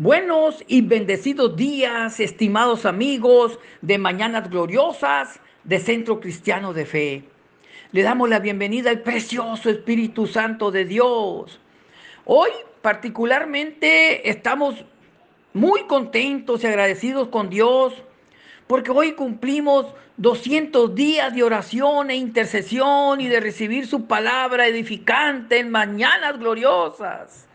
Buenos y bendecidos días, estimados amigos de Mañanas Gloriosas de Centro Cristiano de Fe. Le damos la bienvenida al precioso Espíritu Santo de Dios. Hoy particularmente estamos muy contentos y agradecidos con Dios porque hoy cumplimos 200 días de oración e intercesión y de recibir su palabra edificante en Mañanas Gloriosas.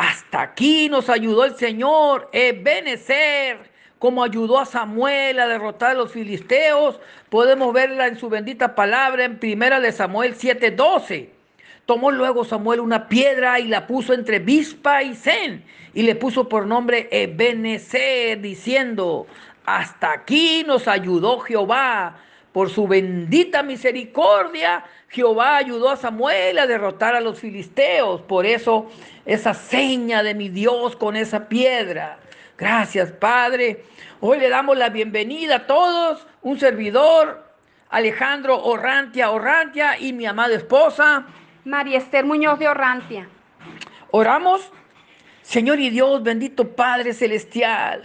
Hasta aquí nos ayudó el Señor, Ebenezer, como ayudó a Samuel a derrotar a los filisteos. Podemos verla en su bendita palabra en primera de Samuel 7:12. Tomó luego Samuel una piedra y la puso entre Vispa y Zen y le puso por nombre Ebenezer, diciendo, hasta aquí nos ayudó Jehová por su bendita misericordia, Jehová ayudó a Samuel a derrotar a los filisteos. Por eso esa seña de mi Dios con esa piedra. Gracias, Padre. Hoy le damos la bienvenida a todos. Un servidor, Alejandro Orrantia Orrantia y mi amada esposa. María Esther Muñoz de Orrantia. Oramos. Señor y Dios, bendito Padre Celestial.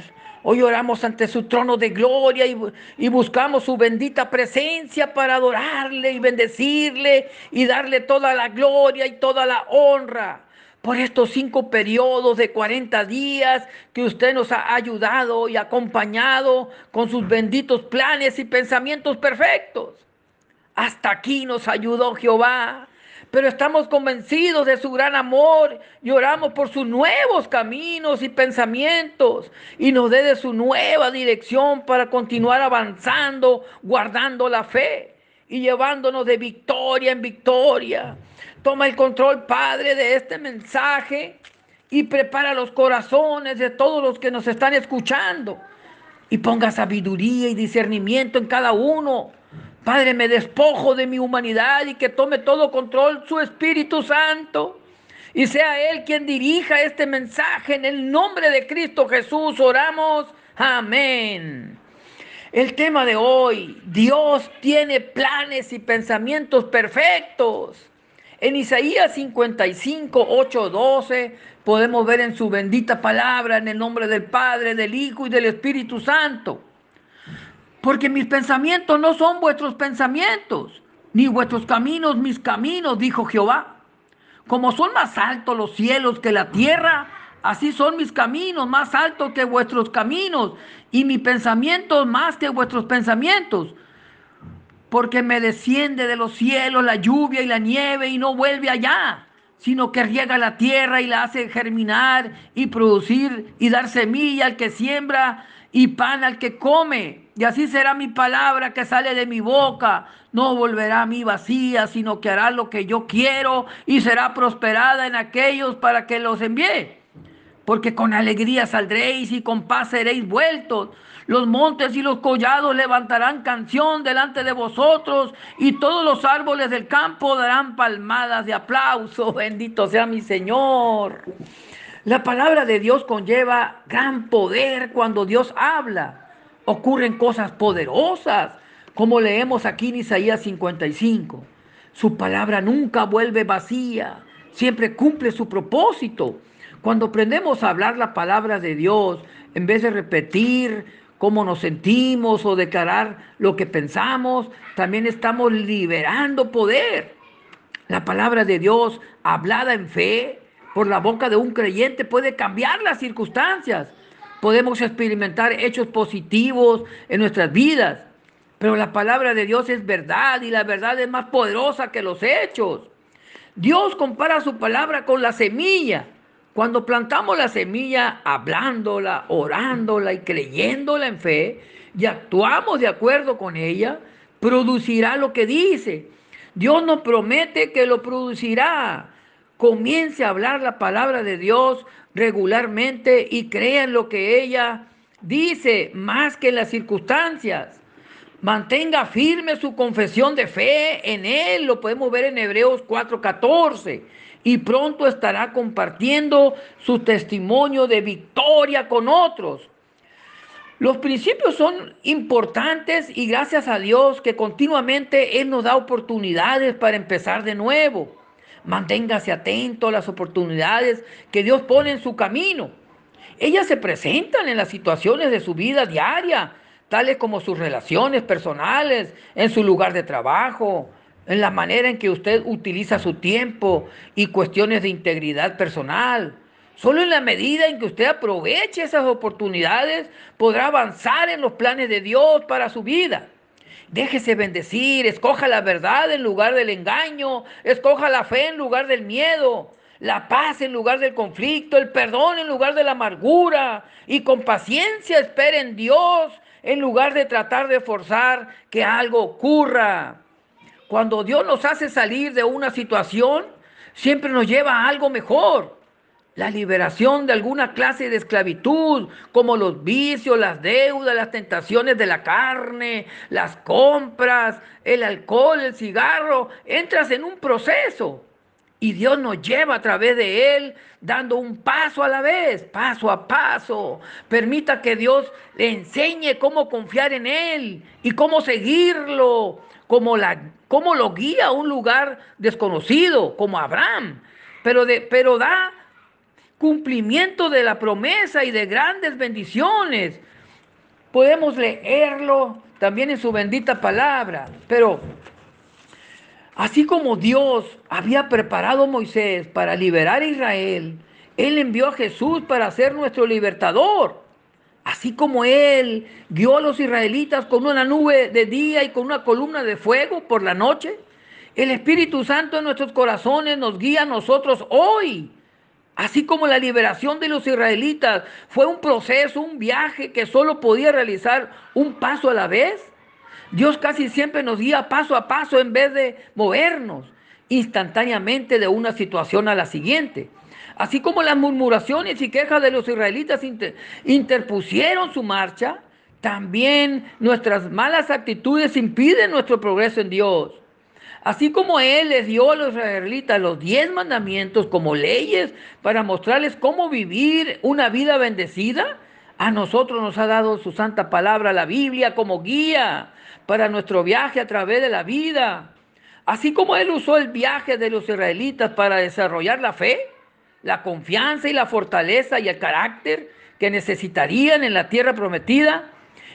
Hoy oramos ante su trono de gloria y, buscamos su bendita presencia para adorarle y bendecirle y darle toda la gloria y toda la honra por estos cinco periodos de 40 días que usted nos ha ayudado y acompañado con sus benditos planes y pensamientos perfectos. Hasta aquí nos ayudó Jehová pero estamos convencidos de su gran amor y oramos por sus nuevos caminos y pensamientos. Y nos dé de su nueva dirección para continuar avanzando, guardando la fe y llevándonos de victoria en victoria. Toma el control, Padre, de este mensaje y prepara los corazones de todos los que nos están escuchando. Y ponga sabiduría y discernimiento en cada uno Padre, me despojo de mi humanidad y que tome todo control su Espíritu Santo. Y sea Él quien dirija este mensaje. En el nombre de Cristo Jesús oramos. Amén. El tema de hoy, Dios tiene planes y pensamientos perfectos. En Isaías 55, 8, 12 podemos ver en su bendita palabra, en el nombre del Padre, del Hijo y del Espíritu Santo porque mis pensamientos no son vuestros pensamientos, ni vuestros caminos mis caminos, dijo Jehová. Como son más altos los cielos que la tierra, así son mis caminos más altos que vuestros caminos, y mis pensamientos más que vuestros pensamientos. Porque me desciende de los cielos la lluvia y la nieve y no vuelve allá, sino que riega la tierra y la hace germinar y producir y dar semilla al que siembra y pan al que come. Y así será mi palabra que sale de mi boca. No volverá a mí vacía, sino que hará lo que yo quiero y será prosperada en aquellos para que los envíe. Porque con alegría saldréis y con paz seréis vueltos. Los montes y los collados levantarán canción delante de vosotros y todos los árboles del campo darán palmadas de aplauso. Bendito sea mi Señor. La palabra de Dios conlleva gran poder cuando Dios habla. Ocurren cosas poderosas, como leemos aquí en Isaías 55. Su palabra nunca vuelve vacía, siempre cumple su propósito. Cuando aprendemos a hablar la palabra de Dios, en vez de repetir cómo nos sentimos o declarar lo que pensamos, también estamos liberando poder. La palabra de Dios hablada en fe por la boca de un creyente puede cambiar las circunstancias. Podemos experimentar hechos positivos en nuestras vidas. Pero la palabra de Dios es verdad y la verdad es más poderosa que los hechos. Dios compara su palabra con la semilla. Cuando plantamos la semilla hablándola, orándola y creyéndola en fe y actuamos de acuerdo con ella, producirá lo que dice. Dios nos promete que lo producirá comience a hablar la palabra de Dios regularmente y crea en lo que ella dice más que en las circunstancias. Mantenga firme su confesión de fe en Él, lo podemos ver en Hebreos 4:14, y pronto estará compartiendo su testimonio de victoria con otros. Los principios son importantes y gracias a Dios que continuamente Él nos da oportunidades para empezar de nuevo. Manténgase atento a las oportunidades que Dios pone en su camino. Ellas se presentan en las situaciones de su vida diaria, tales como sus relaciones personales, en su lugar de trabajo, en la manera en que usted utiliza su tiempo y cuestiones de integridad personal. Solo en la medida en que usted aproveche esas oportunidades podrá avanzar en los planes de Dios para su vida. Déjese bendecir, escoja la verdad en lugar del engaño, escoja la fe en lugar del miedo, la paz en lugar del conflicto, el perdón en lugar de la amargura y con paciencia espere en Dios en lugar de tratar de forzar que algo ocurra. Cuando Dios nos hace salir de una situación, siempre nos lleva a algo mejor. La liberación de alguna clase de esclavitud, como los vicios, las deudas, las tentaciones de la carne, las compras, el alcohol, el cigarro. Entras en un proceso y Dios nos lleva a través de él dando un paso a la vez, paso a paso. Permita que Dios le enseñe cómo confiar en él y cómo seguirlo, como, la, cómo lo guía a un lugar desconocido, como Abraham. Pero, de, pero da cumplimiento de la promesa y de grandes bendiciones. Podemos leerlo también en su bendita palabra, pero Así como Dios había preparado a Moisés para liberar a Israel, Él envió a Jesús para ser nuestro libertador. Así como Él guió a los israelitas con una nube de día y con una columna de fuego por la noche, el Espíritu Santo en nuestros corazones nos guía a nosotros hoy. Así como la liberación de los israelitas fue un proceso, un viaje que solo podía realizar un paso a la vez, Dios casi siempre nos guía paso a paso en vez de movernos instantáneamente de una situación a la siguiente. Así como las murmuraciones y quejas de los israelitas interpusieron su marcha, también nuestras malas actitudes impiden nuestro progreso en Dios. Así como Él les dio a los israelitas los diez mandamientos como leyes para mostrarles cómo vivir una vida bendecida, a nosotros nos ha dado su santa palabra, la Biblia, como guía para nuestro viaje a través de la vida. Así como Él usó el viaje de los israelitas para desarrollar la fe, la confianza y la fortaleza y el carácter que necesitarían en la tierra prometida,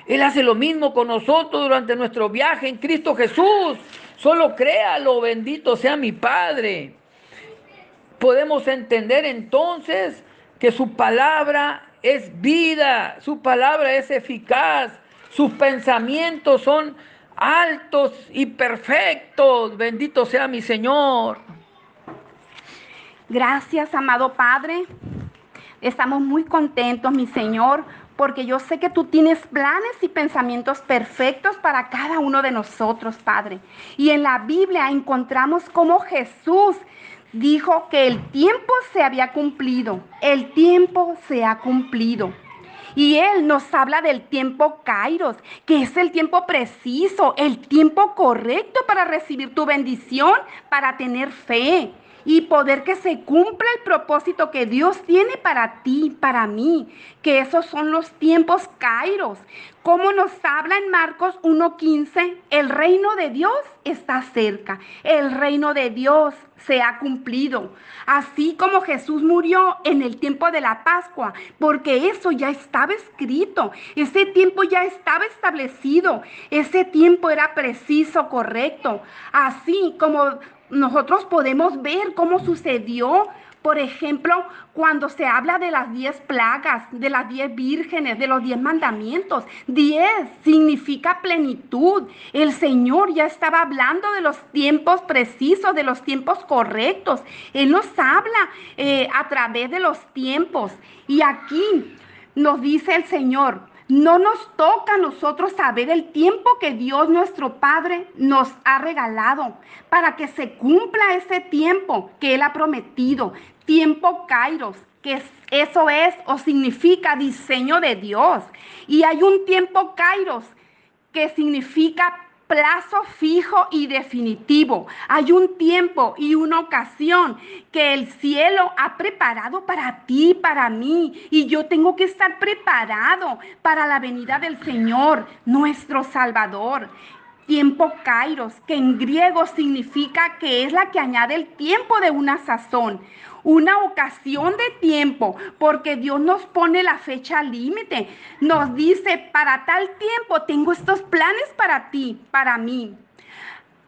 Él hace lo mismo con nosotros durante nuestro viaje en Cristo Jesús. Solo créalo, bendito sea mi Padre. Podemos entender entonces que su palabra es vida, su palabra es eficaz, sus pensamientos son altos y perfectos. Bendito sea mi Señor. Gracias, amado Padre. Estamos muy contentos, mi Señor, porque yo sé que tú tienes planes y pensamientos perfectos para cada uno de nosotros, Padre. Y en la Biblia encontramos cómo Jesús dijo que el tiempo se había cumplido. El tiempo se ha cumplido. Y Él nos habla del tiempo Kairos, que es el tiempo preciso, el tiempo correcto para recibir tu bendición, para tener fe y poder que se cumpla el propósito que Dios tiene para ti, para mí, que esos son los tiempos kairos. Como nos habla en Marcos 1.15, el reino de Dios está cerca, el reino de Dios se ha cumplido. Así como Jesús murió en el tiempo de la Pascua, porque eso ya estaba escrito, ese tiempo ya estaba establecido, ese tiempo era preciso, correcto. Así como nosotros podemos ver cómo sucedió, por ejemplo, cuando se habla de las diez plagas, de las diez vírgenes, de los diez mandamientos. Diez significa plenitud. El Señor ya estaba hablando de los tiempos precisos, de los tiempos correctos. Él nos habla eh, a través de los tiempos. Y aquí nos dice el Señor, no nos toca a nosotros saber el tiempo que Dios nuestro Padre nos ha regalado para que se cumpla ese tiempo que Él ha prometido, tiempo Kairos, que eso es o significa diseño de Dios. Y hay un tiempo Kairos que significa plazo fijo y definitivo. Hay un tiempo y una ocasión que el cielo ha preparado para ti, para mí. Y yo tengo que estar preparado para la venida del Señor, nuestro Salvador. Tiempo kairos, que en griego significa que es la que añade el tiempo de una sazón, una ocasión de tiempo, porque Dios nos pone la fecha límite. Nos dice, para tal tiempo tengo estos planes para ti, para mí.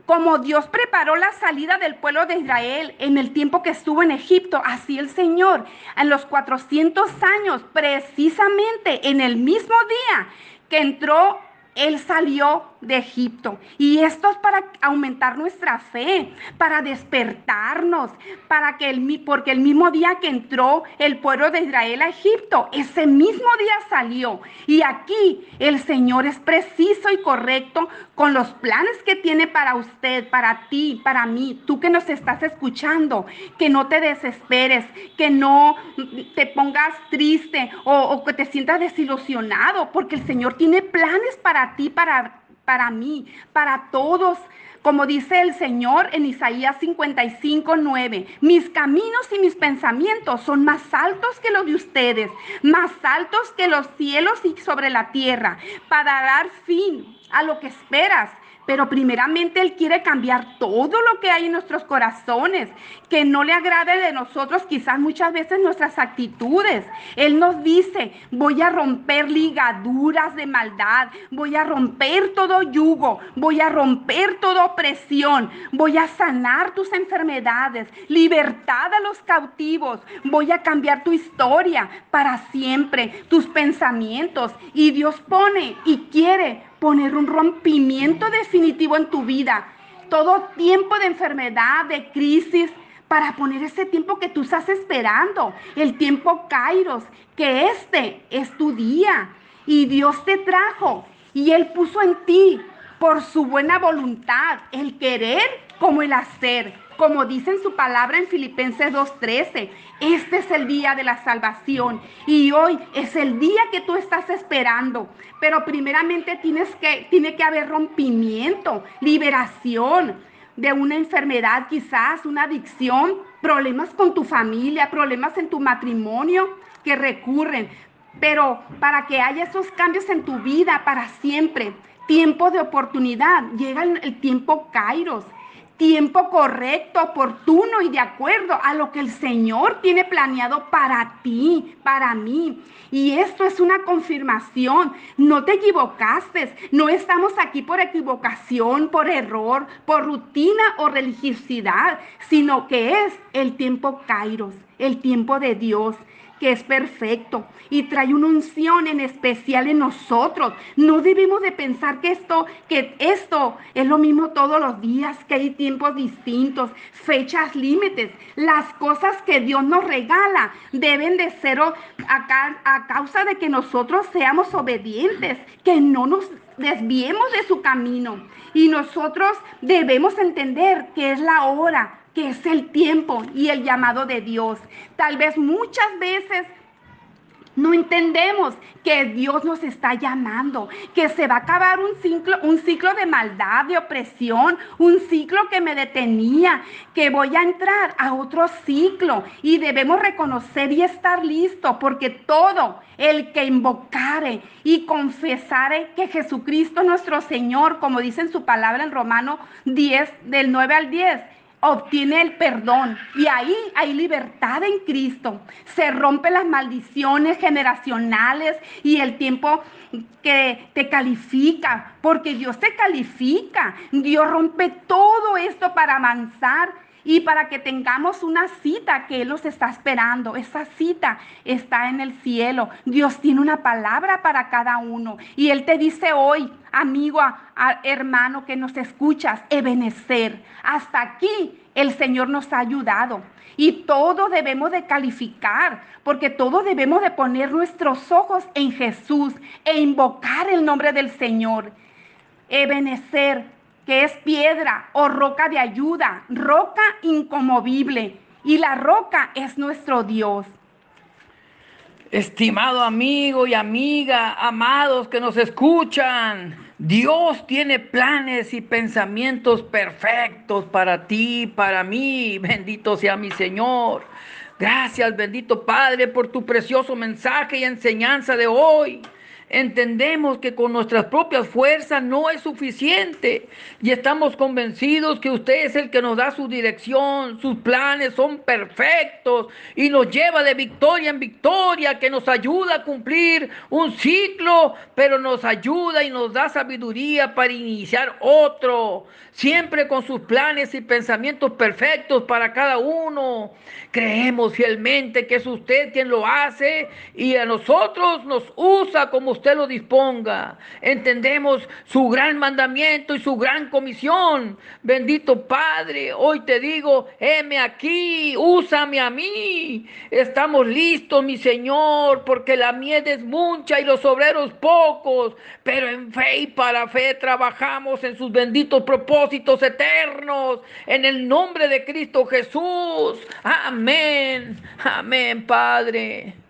Como Dios preparó la salida del pueblo de Israel en el tiempo que estuvo en Egipto, así el Señor, en los 400 años, precisamente en el mismo día que entró él salió de Egipto. Y esto es para aumentar nuestra fe, para despertarnos, para que el, porque el mismo día que entró el pueblo de Israel a Egipto, ese mismo día salió. Y aquí el Señor es preciso y correcto con los planes que tiene para usted, para ti, para mí, tú que nos estás escuchando, que no te desesperes, que no te pongas triste o, o que te sientas desilusionado, porque el Señor tiene planes para ti, para, para mí, para todos. Como dice el Señor en Isaías 55, 9, mis caminos y mis pensamientos son más altos que los de ustedes, más altos que los cielos y sobre la tierra, para dar fin a lo que esperas pero primeramente Él quiere cambiar todo lo que hay en nuestros corazones, que no le agrade de nosotros quizás muchas veces nuestras actitudes. Él nos dice, voy a romper ligaduras de maldad, voy a romper todo yugo, voy a romper toda opresión, voy a sanar tus enfermedades, libertad a los cautivos, voy a cambiar tu historia para siempre, tus pensamientos. Y Dios pone y quiere poner un rompimiento definitivo en tu vida. Todo tiempo de enfermedad, de crisis, para poner ese tiempo que tú estás esperando, el tiempo Kairos, que este es tu día. Y Dios te trajo y Él puso en ti por su buena voluntad el querer como el hacer como dice su palabra en Filipenses 2.13, este es el día de la salvación y hoy es el día que tú estás esperando. Pero primeramente tienes que, tiene que haber rompimiento, liberación de una enfermedad quizás, una adicción, problemas con tu familia, problemas en tu matrimonio que recurren. Pero para que haya esos cambios en tu vida para siempre, tiempo de oportunidad, llega el tiempo Kairos tiempo correcto, oportuno y de acuerdo a lo que el Señor tiene planeado para ti, para mí. Y esto es una confirmación. No te equivocaste. No estamos aquí por equivocación, por error, por rutina o religiosidad, sino que es el tiempo Kairos, el tiempo de Dios que es perfecto y trae una unción en especial en nosotros. No debemos de pensar que esto, que esto es lo mismo todos los días, que hay tiempos distintos, fechas límites. Las cosas que Dios nos regala deben de ser a, a causa de que nosotros seamos obedientes, que no nos desviemos de su camino. Y nosotros debemos entender que es la hora que es el tiempo y el llamado de Dios. Tal vez muchas veces no entendemos que Dios nos está llamando, que se va a acabar un ciclo, un ciclo de maldad, de opresión, un ciclo que me detenía, que voy a entrar a otro ciclo y debemos reconocer y estar listos porque todo el que invocare y confesare que Jesucristo nuestro Señor, como dice en su palabra en Romano 10, del 9 al 10, obtiene el perdón y ahí hay libertad en Cristo. Se rompen las maldiciones generacionales y el tiempo que te califica, porque Dios te califica. Dios rompe todo esto para avanzar y para que tengamos una cita que Él nos está esperando. Esa cita está en el cielo. Dios tiene una palabra para cada uno. Y Él te dice hoy, amigo, hermano que nos escuchas, Ebenecer. Hasta aquí el Señor nos ha ayudado. Y todo debemos de calificar, porque todos debemos de poner nuestros ojos en Jesús e invocar el nombre del Señor. Ebenecer que es piedra o roca de ayuda, roca incomovible. Y la roca es nuestro Dios. Estimado amigo y amiga, amados que nos escuchan, Dios tiene planes y pensamientos perfectos para ti, para mí. Bendito sea mi Señor. Gracias, bendito Padre, por tu precioso mensaje y enseñanza de hoy. Entendemos que con nuestras propias fuerzas no es suficiente y estamos convencidos que usted es el que nos da su dirección, sus planes son perfectos y nos lleva de victoria en victoria, que nos ayuda a cumplir un ciclo, pero nos ayuda y nos da sabiduría para iniciar otro, siempre con sus planes y pensamientos perfectos para cada uno. Creemos fielmente que es usted quien lo hace y a nosotros nos usa como usted lo disponga. Entendemos su gran mandamiento y su gran comisión. Bendito Padre, hoy te digo, heme aquí, úsame a mí. Estamos listos, mi Señor, porque la miel es mucha y los obreros pocos, pero en fe y para fe trabajamos en sus benditos propósitos eternos. En el nombre de Cristo Jesús. Amén. Amén, Padre.